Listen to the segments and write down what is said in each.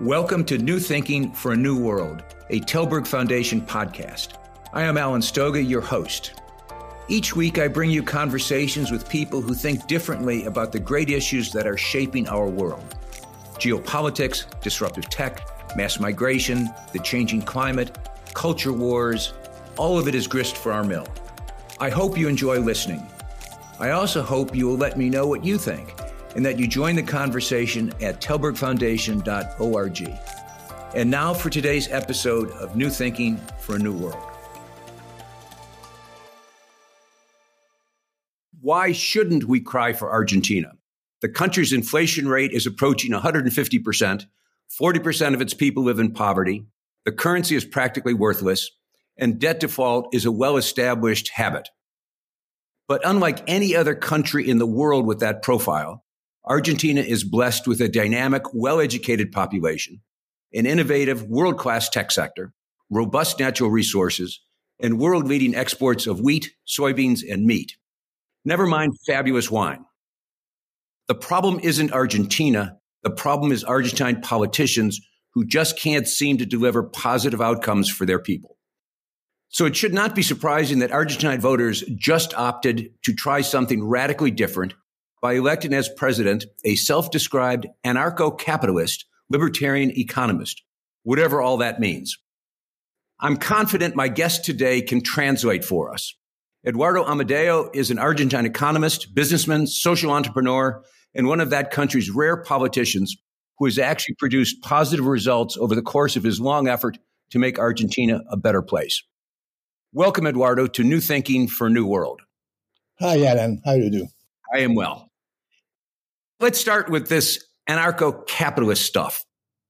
Welcome to New Thinking for a New World, a Tällberg Foundation podcast. I am Alan Stoga, your host. Each week, I bring you conversations with people who think differently about the great issues that are shaping our world geopolitics, disruptive tech, mass migration, the changing climate, culture wars. All of it is grist for our mill. I hope you enjoy listening. I also hope you will let me know what you think and that you join the conversation at tallbergfoundation.org. And now for today's episode of New Thinking for a New World. Why shouldn't we cry for Argentina? The country's inflation rate is approaching 150%. 40% of its people live in poverty. The currency is practically worthless, and debt default is a well established habit. But unlike any other country in the world with that profile, Argentina is blessed with a dynamic, well educated population, an innovative, world class tech sector, robust natural resources, and world leading exports of wheat, soybeans, and meat. Never mind fabulous wine. The problem isn't Argentina. The problem is Argentine politicians who just can't seem to deliver positive outcomes for their people. So it should not be surprising that Argentine voters just opted to try something radically different by electing as president a self described anarcho capitalist libertarian economist, whatever all that means. I'm confident my guest today can translate for us. Eduardo Amadeo is an Argentine economist, businessman, social entrepreneur, and one of that country's rare politicians who has actually produced positive results over the course of his long effort to make Argentina a better place. Welcome, Eduardo, to New Thinking for a New World. Hi, Alan. How do you do? I am well. Let's start with this anarcho capitalist stuff.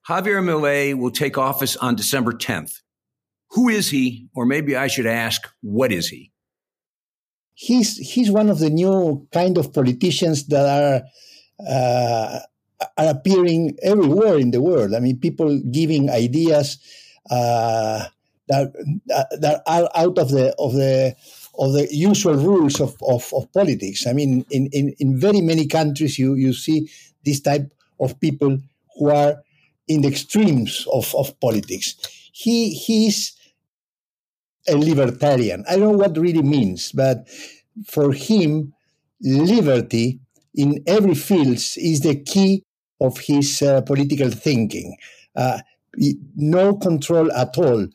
Javier Milei will take office on December 10th. Who is he? Or maybe I should ask, what is he? He's, he's one of the new kind of politicians that are, uh, are appearing everywhere in the world. I mean, people giving ideas uh, that, that are out of the, of the of the usual rules of, of, of politics. I mean, in, in, in very many countries, you, you see this type of people who are in the extremes of, of politics. He he's a libertarian. I don't know what really means, but for him, liberty in every field is the key of his uh, political thinking. Uh, no control at all,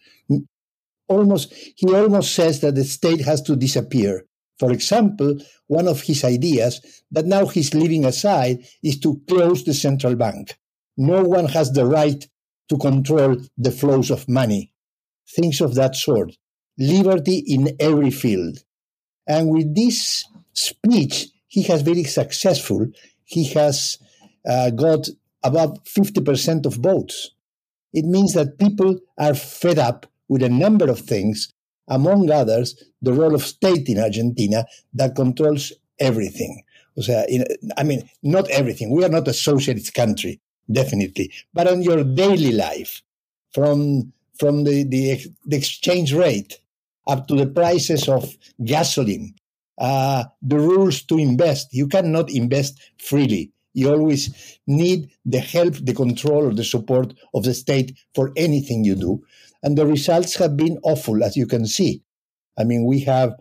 almost he almost says that the state has to disappear. For example, one of his ideas that now he's leaving aside is to close the central bank. No one has the right to control the flows of money. Things of that sort. Liberty in every field. And with this speech, he has very successful. He has uh, got about 50% of votes. It means that people are fed up with a number of things, among others, the role of state in Argentina that controls everything. I mean, not everything. We are not a socialist country, definitely, but on your daily life, from from the, the, the exchange rate up to the prices of gasoline, uh, the rules to invest. You cannot invest freely. You always need the help, the control, or the support of the state for anything you do. And the results have been awful, as you can see. I mean, we have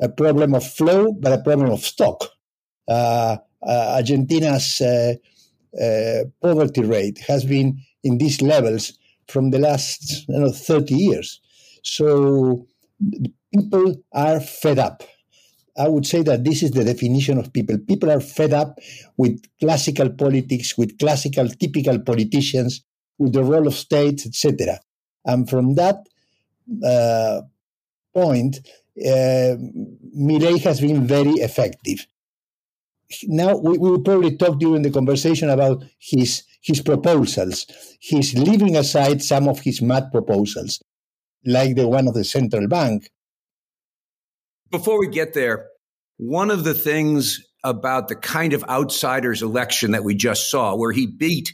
a problem of flow, but a problem of stock. Uh, uh, Argentina's uh, uh poverty rate has been in these levels from the last you know, 30 years. So people are fed up. I would say that this is the definition of people. People are fed up with classical politics, with classical, typical politicians, with the role of states, etc. And from that uh, point, uh, Milei has been very effective. Now we, we will probably talk during the conversation about his his proposals. He's leaving aside some of his mad proposals, like the one of the central bank. Before we get there, one of the things about the kind of outsiders election that we just saw, where he beat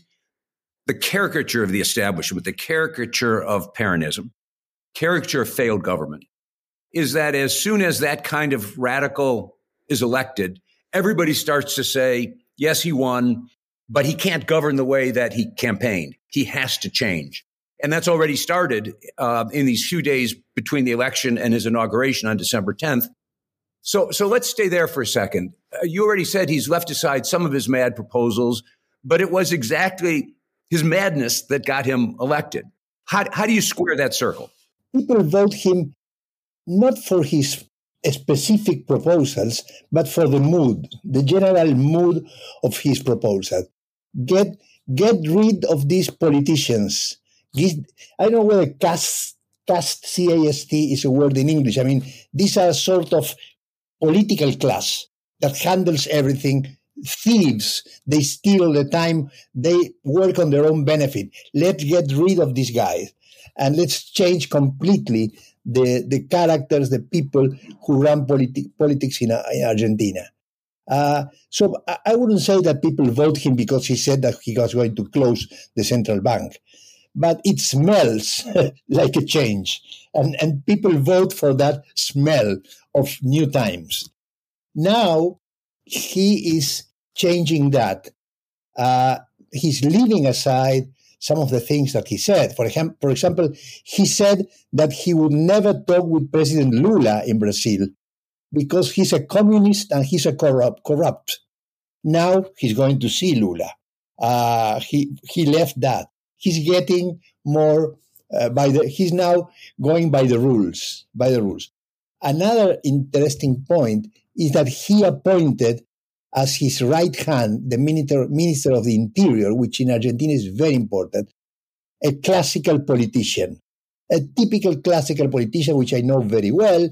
the caricature of the establishment, the caricature of Peronism, caricature of failed government, is that as soon as that kind of radical is elected, everybody starts to say, yes, he won, but he can't govern the way that he campaigned. He has to change. And that's already started uh, in these few days between the election and his inauguration on December 10th. So, so let's stay there for a second. Uh, you already said he's left aside some of his mad proposals, but it was exactly his madness that got him elected. How, how do you square that circle? People vote him not for his specific proposals, but for the mood, the general mood of his proposal. Get get rid of these politicians. I don't know whether cast cast C A S T is a word in English. I mean, these are sort of political class that handles everything. Thieves, they steal the time. They work on their own benefit. Let's get rid of these guys and let's change completely the, the characters, the people who run politi- politics in, in Argentina. Uh, so I, I wouldn't say that people vote him because he said that he was going to close the central bank, but it smells like a change, and and people vote for that smell of new times. Now he is changing that. Uh, he's leaving aside some of the things that he said. For, him, for example, he said that he would never talk with President Lula in Brazil because he's a communist and he's a corrupt. corrupt. Now he's going to see Lula. Uh, he he left that. He's getting more uh, by the. He's now going by the rules. By the rules. Another interesting point is that he appointed as his right hand, the minister, minister of the interior, which in Argentina is very important, a classical politician, a typical classical politician, which I know very well,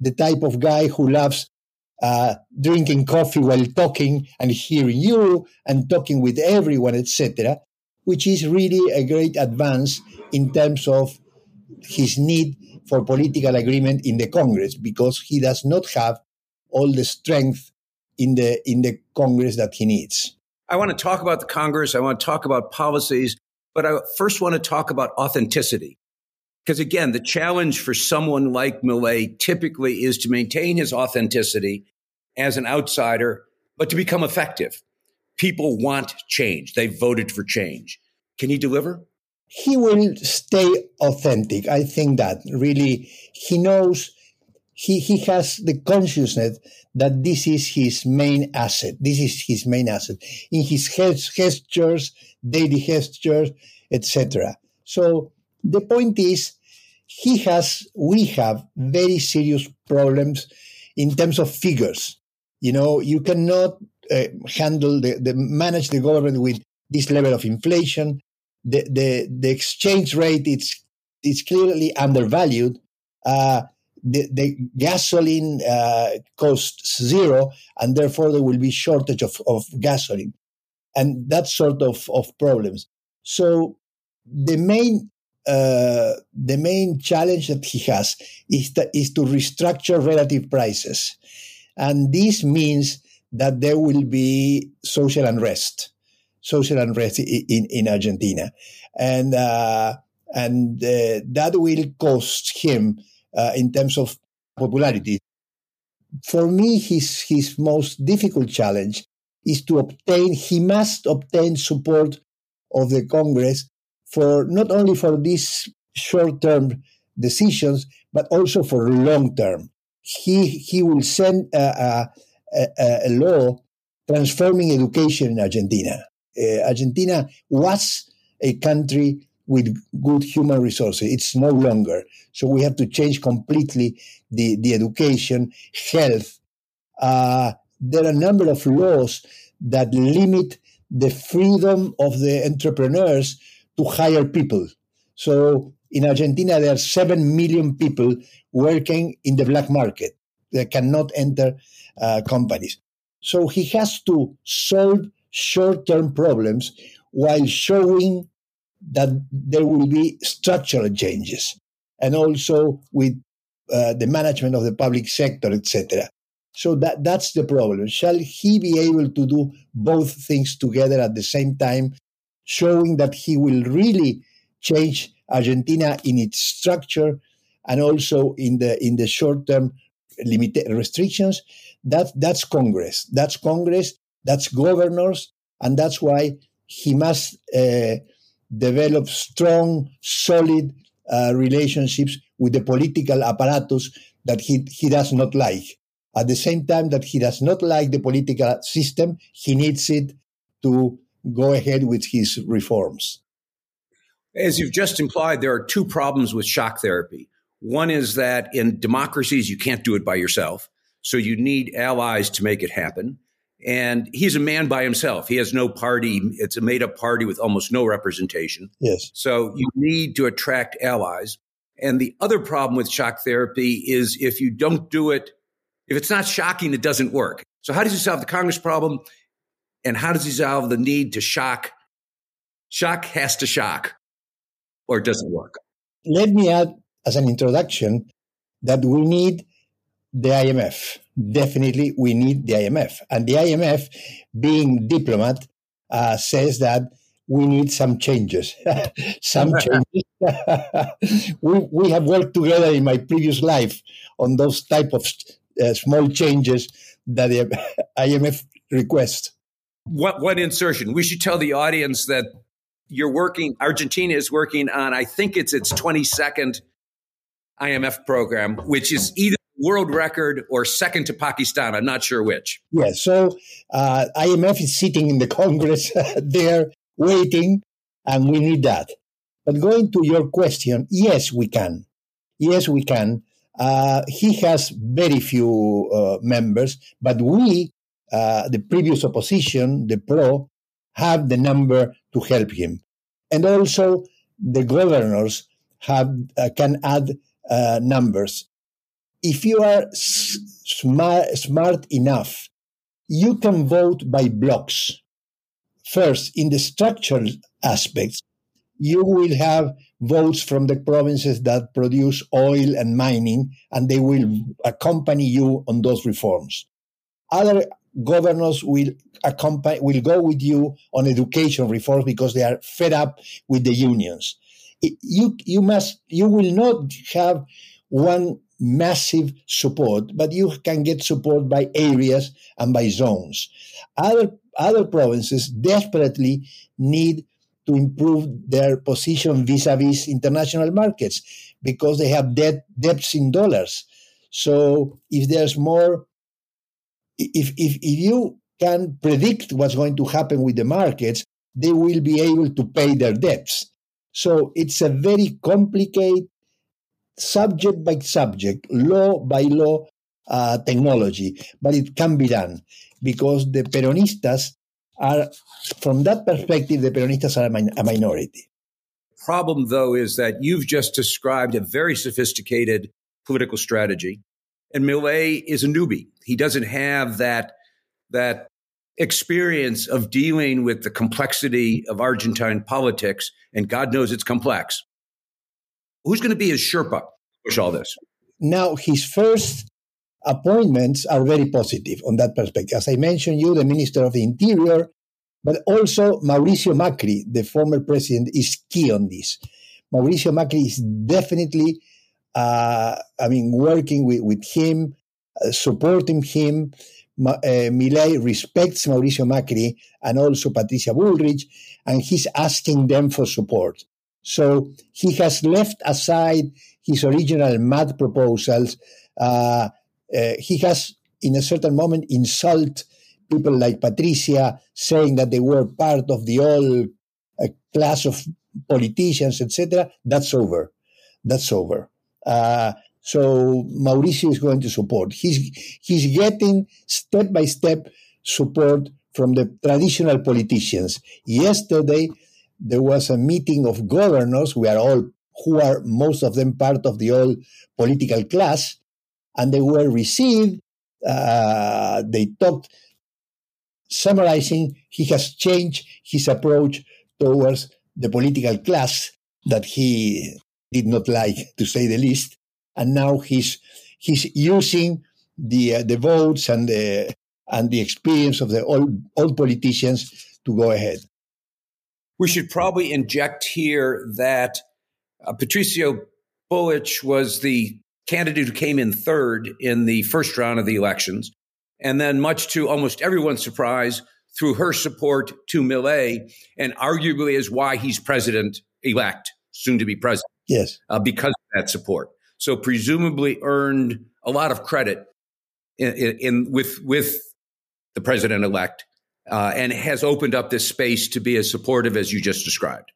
the type of guy who loves uh, drinking coffee while talking and hearing you and talking with everyone, etc., which is really a great advance in terms of his need for political agreement in the Congress because he does not have all the strength in the in the Congress that he needs. I want to talk about the Congress. I want to talk about policies, but I first want to talk about authenticity. Because again, the challenge for someone like Milei typically is to maintain his authenticity as an outsider, but to become effective. People want change. They voted for change. Can he deliver? He will stay authentic. I think that really he knows he, he has the consciousness that this is his main asset. This is his main asset in his gestures, daily gestures, etc. So the point is, he has, we have very serious problems in terms of figures. You know, you cannot uh, handle the, the manage the government with this level of inflation. The the the exchange rate it's it's clearly undervalued. Uh, the, the gasoline uh, costs zero, and therefore there will be shortage of, of gasoline, and that sort of, of problems. So the main uh, the main challenge that he has is, to, is to restructure relative prices, and this means that there will be social unrest, social unrest in, in Argentina, and uh, and uh, that will cost him uh, in terms of popularity. For me, his, his most difficult challenge is to obtain, he must obtain support of the Congress for not only for these short term decisions, but also for long term. He, he will send a, a, a, law transforming education in Argentina. Uh, Argentina was a country with good human resources. It's no longer. So we have to change completely the, the education, health. Uh, there are a number of laws that limit the freedom of the entrepreneurs to hire people. So in Argentina, there are 7 million people working in the black market that cannot enter uh, companies. So he has to solve short term problems while showing that there will be structural changes and also with uh, the management of the public sector, etc. So that, that's the problem. Shall he be able to do both things together at the same time, showing that he will really change Argentina in its structure and also in the in the short term limited restrictions? That that's Congress. That's Congress. That's governors. And that's why he must uh, develop strong, solid uh, relationships with the political apparatus that he, he does not like. At the same time that he does not like the political system, he needs it to go ahead with his reforms. As you've just implied, there are two problems with shock therapy. One is that in democracies, you can't do it by yourself. So you need allies to make it happen. And he's a man by himself. He has no party. It's a made up party with almost no representation. Yes. So you need to attract allies. And the other problem with shock therapy is if you don't do it, if it's not shocking, it doesn't work. So how does he solve the Congress problem? And how does he solve the need to shock? Shock has to shock or it doesn't work. Let me add as an introduction that we need the IMF. Definitely, we need the IMF. And the IMF, being diplomat, uh, says that we need some changes. some changes. we, we have worked together in my previous life on those type of uh, small changes that the IMF requests. What, what insertion? We should tell the audience that you're working, Argentina is working on, I think it's its 22nd IMF program, which is either world record or second to Pakistan. I'm not sure which. Yeah, so uh, IMF is sitting in the Congress there waiting, and we need that. But going to your question, yes, we can. Yes, we can. Uh, he has very few uh, members, but we, uh, the previous opposition, the pro, have the number to help him. And also, the governors have uh, can add uh, numbers. If you are smart, smart enough, you can vote by blocks. First, in the structural aspects, you will have votes from the provinces that produce oil and mining, and they will accompany you on those reforms. Other governors will accompany will go with you on education reforms because they are fed up with the unions. you you must you will not have one massive support, but you can get support by areas and by zones. Other other provinces desperately need to improve their position vis-a-vis international markets because they have debt debts in dollars. So if there's more if, if, if you can predict what's going to happen with the markets, they will be able to pay their debts. So it's a very complicated subject by subject, law by law uh, technology, but it can be done because the Peronistas are, from that perspective, the Peronistas are a, min- a minority. Problem, though, is that you've just described a very sophisticated political strategy and Milei is a newbie. He doesn't have that, that experience of dealing with the complexity of Argentine politics. And God knows it's complex. Who's going to be his Sherpa push all this? Now, his first appointments are very positive on that perspective. As I mentioned, you, the Minister of the Interior, but also Mauricio Macri, the former president, is key on this. Mauricio Macri is definitely uh, I mean, working with, with him, uh, supporting him. Ma, uh, Milei respects Mauricio Macri and also Patricia Bullrich, and he's asking them for support. So he has left aside his original mad proposals. Uh, uh, he has, in a certain moment, insult people like Patricia, saying that they were part of the old uh, class of politicians, etc. That's over. That's over. Uh, so Mauricio is going to support. He's he's getting step by step support from the traditional politicians. Yesterday there was a meeting of governors. We are all who are most of them part of the old political class, and they were received. Uh, they talked, summarizing. He has changed his approach towards the political class that he did not like, to say the least. And now he's he's using the uh, the votes and the and the experience of the old old politicians to go ahead. We should probably inject here that uh, Patricia Bullrich was the candidate who came in third in the first round of the elections. And then, much to almost everyone's surprise, through her support to Milei, and arguably is why he's president elect, soon to be president. Yes. Uh, because of that support. So presumably earned a lot of credit in, in, in with with the president elect, uh, and has opened up this space to be as supportive as you just described.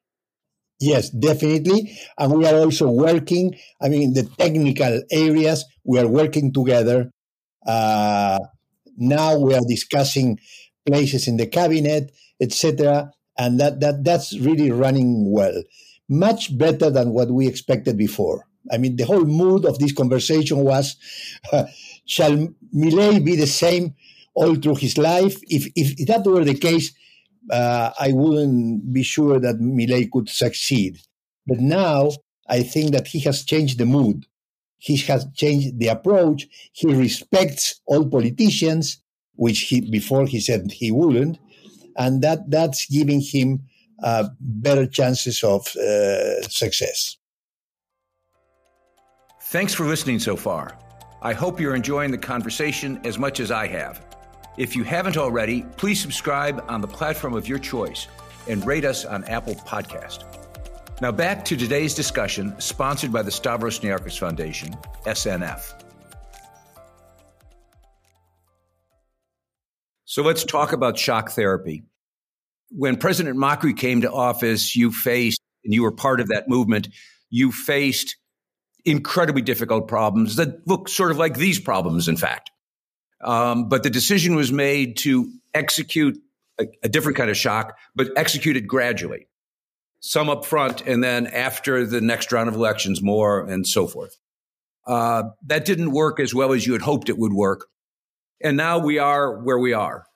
Yes, definitely. And we are also working, I mean, the technical areas, we are working together. Uh, now we are discussing places in the cabinet, etc. And that, that, that's really running well. Much better than what we expected before. I mean, the whole mood of this conversation was, uh, shall Milei be the same all through his life? If, if that were the case, uh, I wouldn't be sure that Milei could succeed. But now I think that he has changed the mood. He has changed the approach. He respects all politicians, which he before he said he wouldn't, and that that's giving him uh, better chances of uh, success. Thanks for listening so far. I hope you're enjoying the conversation as much as I have. If you haven't already, please subscribe on the platform of your choice and rate us on Apple Podcast. Now back to today's discussion, sponsored by the Stavros Niarchos Foundation, SNF. So let's talk about shock therapy. When President Macri came to office, you faced, and you were part of that movement, you faced incredibly difficult problems that look sort of like these problems, in fact. Um, but the decision was made to execute a, a, different kind of shock, but execute it gradually. Some up front, and then after the next round of elections, more and so forth. Uh, that didn't work as well as you had hoped it would work. And now we are where we are.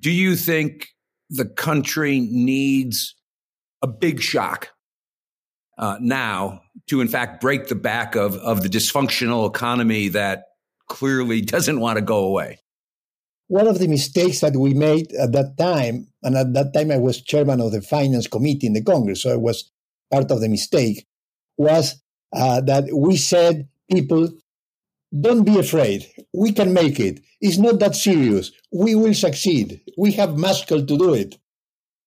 Do you think the country needs a big shock uh, now to, in fact, break the back of, of the dysfunctional economy that clearly doesn't want to go away. One of the mistakes that we made at that time, and at that time I was chairman of the finance committee in the Congress, so I was part of the mistake, was uh, that we said, people, don't be afraid. We can make it. It's not that serious. We will succeed. We have muscle to do it.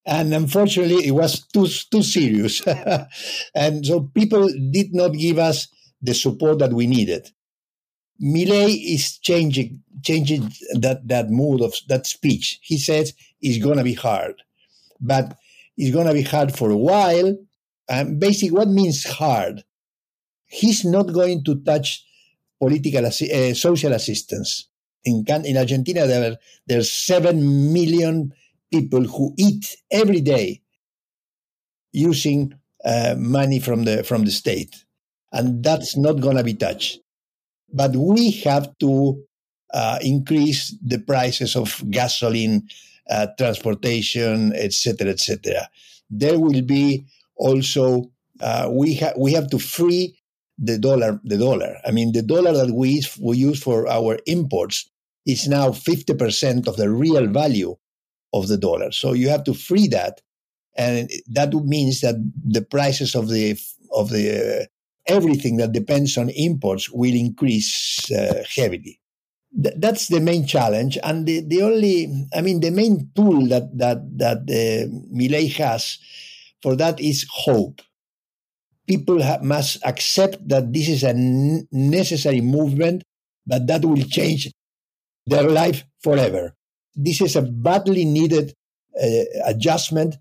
And unfortunately, it was too, too serious. and so people did not give us the support that we needed. Milei is changing changing that that mood of that speech. He says it's going to be hard, but it's going to be hard for a while. And basically, what means hard? He's not going to touch political uh, social assistance. In, in Argentina, there are, there's seven million people who eat every day using uh, money from the from the state, and that's not going to be touched but we have to uh, increase the prices of gasoline, uh, transportation, etc., etc. There will be also uh, we have we have to free the dollar. The dollar. I mean, the dollar that we we use for our imports is now fifty percent of the real value of the dollar. So you have to free that, and that means that the prices of the of the everything that depends on imports will increase uh, heavily. Th- that's the main challenge, and the, the only, I mean, the main tool that that that uh, Milei has for that is hope. People ha- must accept that this is a n- necessary movement, but that will change their life forever. This is a badly needed uh, adjustment,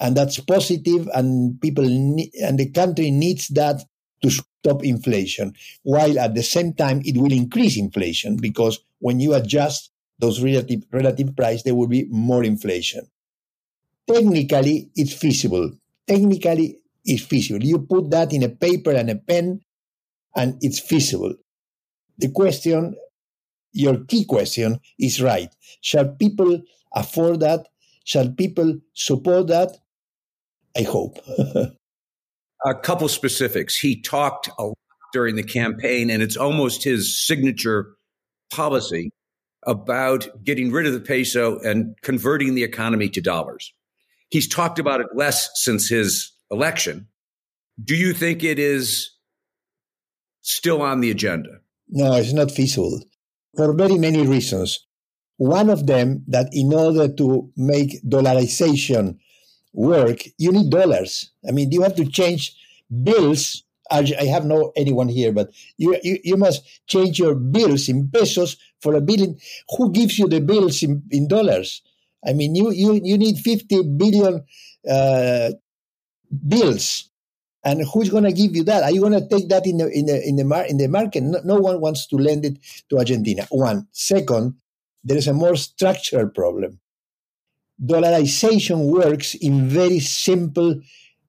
and that's positive, and people and the country needs that to stop inflation, while at the same time it will increase inflation because when you adjust those relative relative price, there will be more inflation. Technically, it's feasible. Technically, it's feasible. You put that in a paper and a pen, and it's feasible. The question, your key question, is right. Shall people afford that? Shall people support that? I hope. A couple specifics. He talked a lot during the campaign, and it's almost his signature policy about getting rid of the peso and converting the economy to dollars. He's talked about it less since his election. Do you think it is still on the agenda? No, it's not feasible for very many reasons. One of them that in order to make dollarization work, you need dollars. I mean, you have to change bills. I have no anyone here, but you, you, you must change your bills in pesos for a billion. Who gives you the bills in, in dollars? I mean, you, you, you need 50 billion uh, bills. And who's going to give you that? Are you going to take that in the in the in the, mar- in the market? No, no one wants to lend it to Argentina. One. Second, there is a more structural problem. Dollarization works in very simple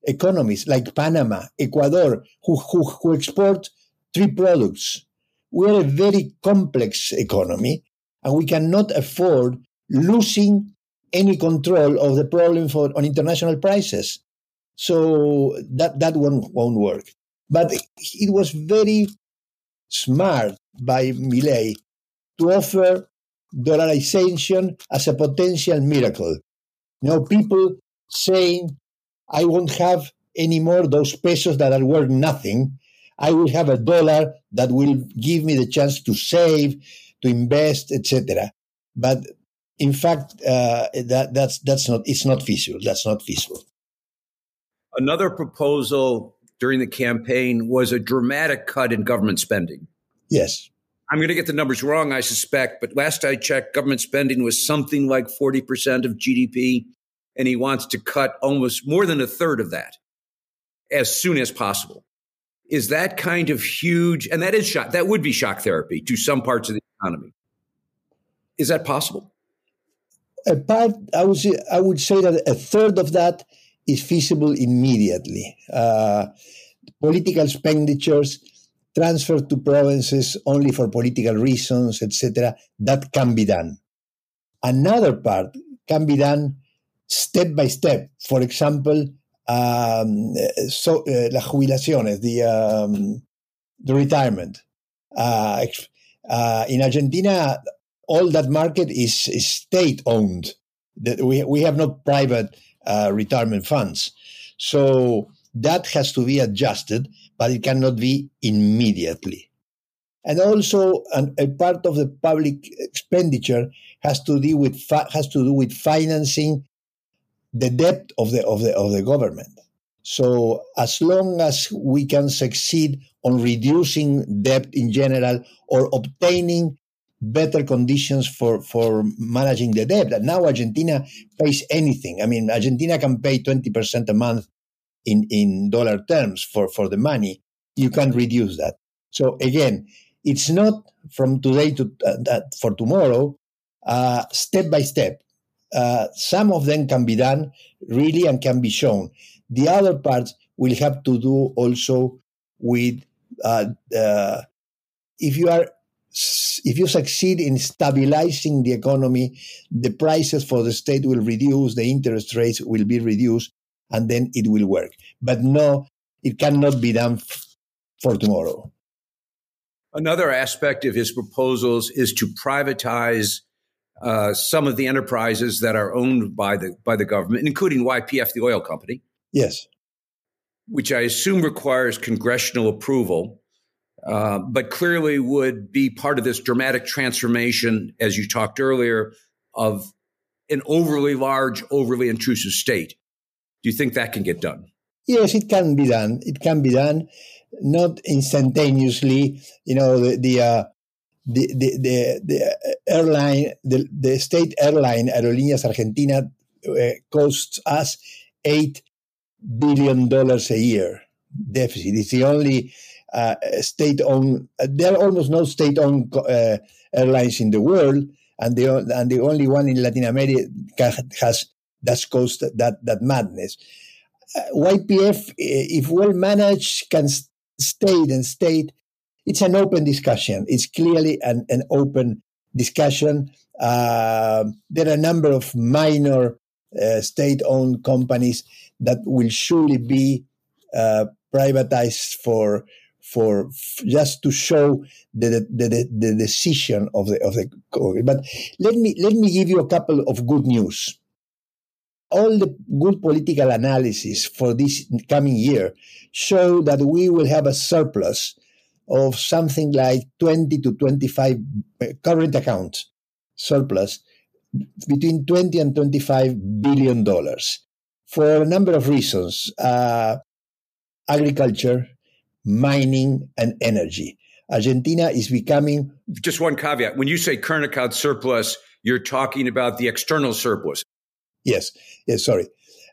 economies like Panama, Ecuador, who, who, who export three products. We're a very complex economy, and we cannot afford losing any control of the problem for on international prices. So that that one won't work. But it was very smart by Milei to offer dollarization as a potential miracle. You know, people saying, I won't have anymore those pesos that are worth nothing. I will have a dollar that will give me the chance to save, to invest, etc. But in fact, uh, that, that's that's not it's not feasible. That's not feasible. Another proposal during the campaign was a dramatic cut in government spending. Yes. I'm going to get the numbers wrong, I suspect, but last I checked, government spending was something like 40% of GDP, and he wants to cut almost more than a third of that as soon as possible. Is that kind of huge? And that is shock. That would be shock therapy to some parts of the economy. Is that possible? A part, I would say, I would say that a third of that is feasible immediately. Uh, political expenditures transferred to provinces only for political reasons, etc., that can be done. Another part can be done step by step. For example, um, so uh, jubilaciones, the um, the retirement. Uh, uh, in Argentina, all that market is, is state owned. We we have no private uh, retirement funds, so that has to be adjusted but it cannot be immediately. And also, an, a part of the public expenditure has to do with fi- has to do with financing the debt of the of the of the government. So, as long as we can succeed on reducing debt in general or obtaining better conditions for, for managing the debt. Now Argentina pays anything. I mean, Argentina can pay 20% a month in, in dollar terms for, for the money, you can reduce that. So again, it's not from today to uh, for tomorrow, uh, step by step. Uh, some of them can be done really and can be shown. The other parts will have to do also with uh, if you are if you succeed in stabilizing the economy, the prices for the state will reduce, the interest rates will be reduced, and then it will work. But no, it cannot be done f- for tomorrow. Another aspect of his proposals is to privatize uh, some of the enterprises that are owned by the by the government, including YPF, the oil company. Yes, which I assume requires congressional approval, uh, but clearly would be part of this dramatic transformation, as you talked earlier, of an overly large, overly intrusive state. Do you think that can get done? Yes, it can be done. It can be done, not instantaneously. You know, the the uh, the, the, the, the, airline, the, the state airline Aerolíneas Argentina uh, costs us eight billion dollars a year deficit. It's the only uh, state-owned. There are almost no state-owned uh, airlines in the world, and the and the only one in Latin America has that's caused that that madness. Uh, YPF, if well managed, can stay and state. It's an open discussion. It's clearly an, an open discussion. Uh, there are a number of minor uh, state-owned companies that will surely be uh, privatized for for just to show the, the, the, the decision of the of the But let me let me give you a couple of good news all the good political analysis for this coming year show that we will have a surplus of something like 20 to 25 uh, current accounts, surplus between 20 and 25 billion dollars for a number of reasons uh, agriculture, mining, and energy. Argentina is becoming. Just one caveat. When you say current account surplus, you're talking about the external surplus. Yes, yes, sorry.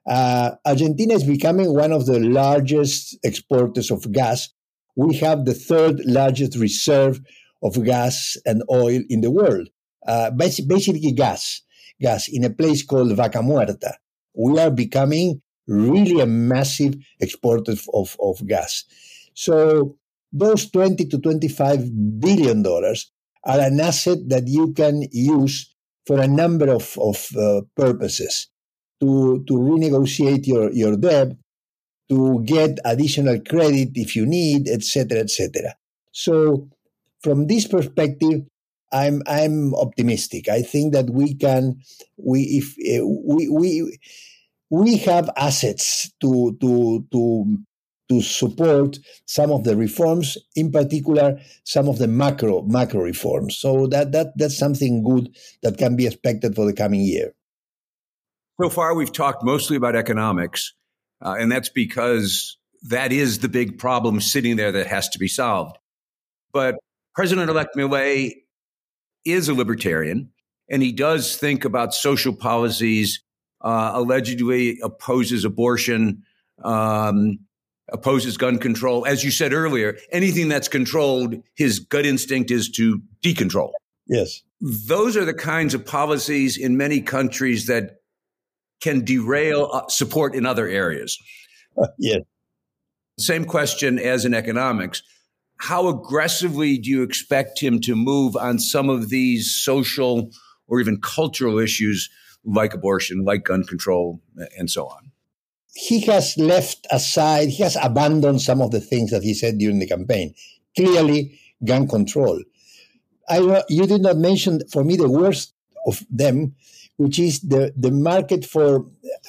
Uh, Argentina is becoming one of the largest exporters of gas. We have the third largest reserve of gas and oil in the world. Uh, basically, gas, gas in a place called Vaca Muerta. We are becoming really a massive exporter of, of gas. So those 20 to 25 billion dollars are an asset that you can use for a number of, of uh, purposes to, to renegotiate your, your debt, to get additional credit if you need, etc., etc. So, from this perspective, I'm I'm optimistic. I think that we can we if uh, we we we have assets to to to to support some of the reforms, in particular some of the macro macro reforms. So that that that's something good that can be expected for the coming year. So far, we've talked mostly about economics, uh, and that's because that is the big problem sitting there that has to be solved. But President-elect Milei is a libertarian, and he does think about social policies. Uh, allegedly opposes abortion. Um, opposes gun control. As you said earlier, anything that's controlled, his gut instinct is to decontrol. Yes. Those are the kinds of policies in many countries that can derail uh, support in other areas. Uh, yes. Same question as in economics. How aggressively do you expect him to move on some of these social or even cultural issues like abortion, like gun control, and so on? He has left aside, he has abandoned some of the things that he said during the campaign. Clearly, gun control. I, you did not mention for me the worst of them, which is the, the market for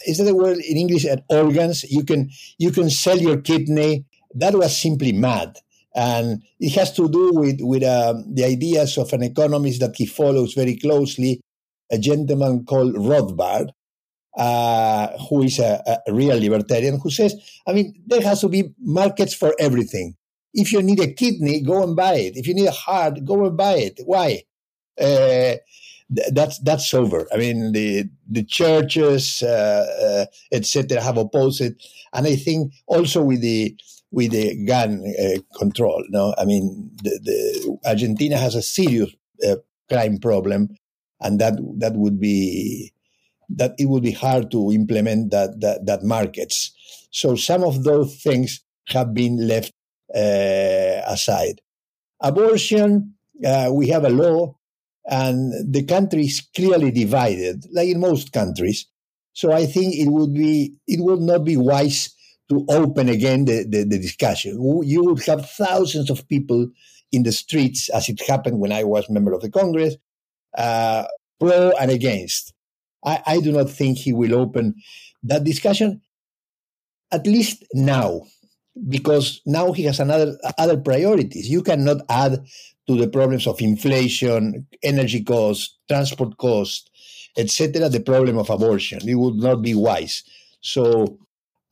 is that the word in English at organs? You can you can sell your kidney. That was simply mad, and it has to do with with um, the ideas of an economist that he follows very closely, a gentleman called Rothbard, uh, who is a, a, real libertarian, who says, I mean, there has to be markets for everything. If you need a kidney, go and buy it. If you need a heart, go and buy it. Why? Uh, th- that's that's over. I mean, the the churches, uh, uh etc., have opposed it, and I think also with the with the gun uh, control. No, I mean, the, the Argentina has a serious uh, crime problem, and that that would be that it would be hard to implement that, that, that markets. So some of those things have been left uh, aside. Abortion, uh, we have a law, and the country is clearly divided, like in most countries. So I think it would be it would not be wise to open again the, the, the discussion. You would have thousands of people in the streets, as it happened when I was member of the Congress, uh, pro and against. I, I do not think he will open that discussion, at least now, because now he has another other priorities. You cannot add to the problems of inflation, energy costs, transport costs, etc. The problem of abortion. It would not be wise. So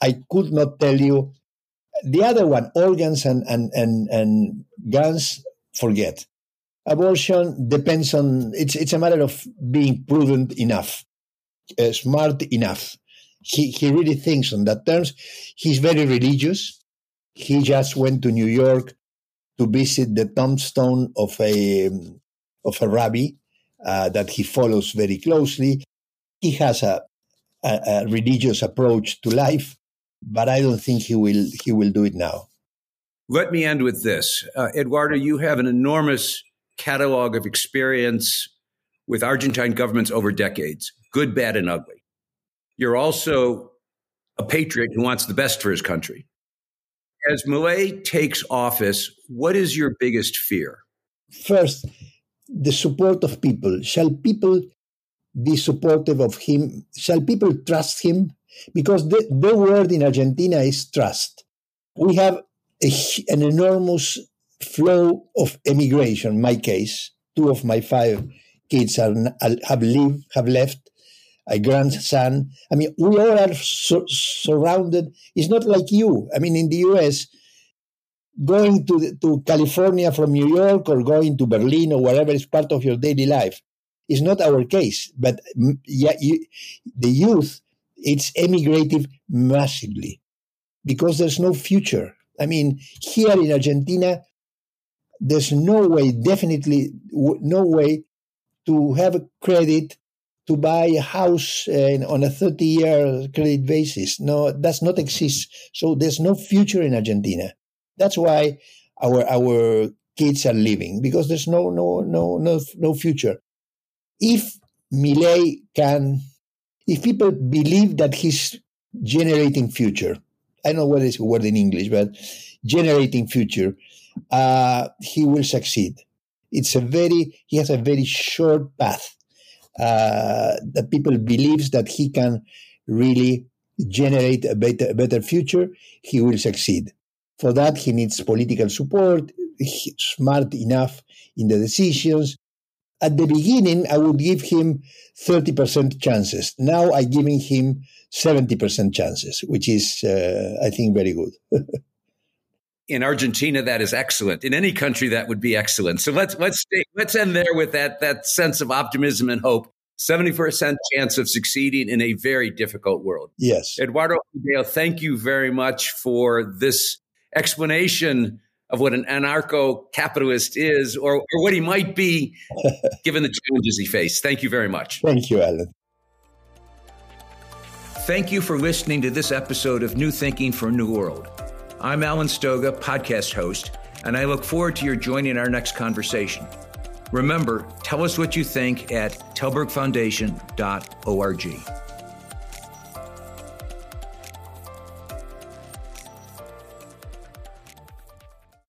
I could not tell you. The other one, organs and and and, and guns, forget. Abortion depends on it's it's a matter of being prudent enough uh, smart enough. He, he really thinks on that terms. He's very religious. He just went to New York to visit the tombstone of a of a rabbi uh, that he follows very closely. He has a, a, a, religious approach to life, but I don't think he will he will do it now. Let me end with this, uh, Eduardo. You have an enormous catalog of experience with Argentine governments over decades good, bad, and ugly. You're also a patriot who wants the best for his country. As Milei takes office, what is your biggest fear? First, the support of people. Shall people be supportive of him? Shall people trust him? Because the, the word in Argentina is trust. We have a, an enormous flow of emigration. My case, two of my five kids are, have lived, have left, a grandson. I mean, we all are sur- surrounded. It's not like you. I mean, in the U.S., going to to California from New York or going to Berlin or whatever is part of your daily life It's not our case. But yeah, you, the youth, it's emigrating massively because there's no future. I mean, here in Argentina, there's no way, definitely no way to have credit to buy a house uh, on a 30 year credit basis. No, does not exist. So there's no future in Argentina. That's why our, our kids are leaving because there's no, no, no, no, no future. If Milei can, if people believe that he's generating future, I don't know what is the word in English, but generating future, uh, he will succeed. It's a very, he has a very short path uh, people believes that he can really generate a better, a better future. He will succeed. For that, he needs political support, smart enough in the decisions. At the beginning, I would give him 30% chances. Now I'm giving him 70% chances, which is, uh, I think, very good. in Argentina, that is excellent. In any country, that would be excellent. So let's let's stay, let's end there with that that sense of optimism and hope. Seventy percent chance of succeeding in a very difficult world. Yes, Eduardo Dale, thank you very much for this explanation of what an anarcho-capitalist is, or, or what he might be, given the challenges he faced. Thank you very much. Thank you, Alan. Thank you for listening to this episode of New Thinking for a New World. I'm Alan Stoga, podcast host, and I look forward to your joining our next conversation. Remember, tell us what you think at tallbergfoundation.org.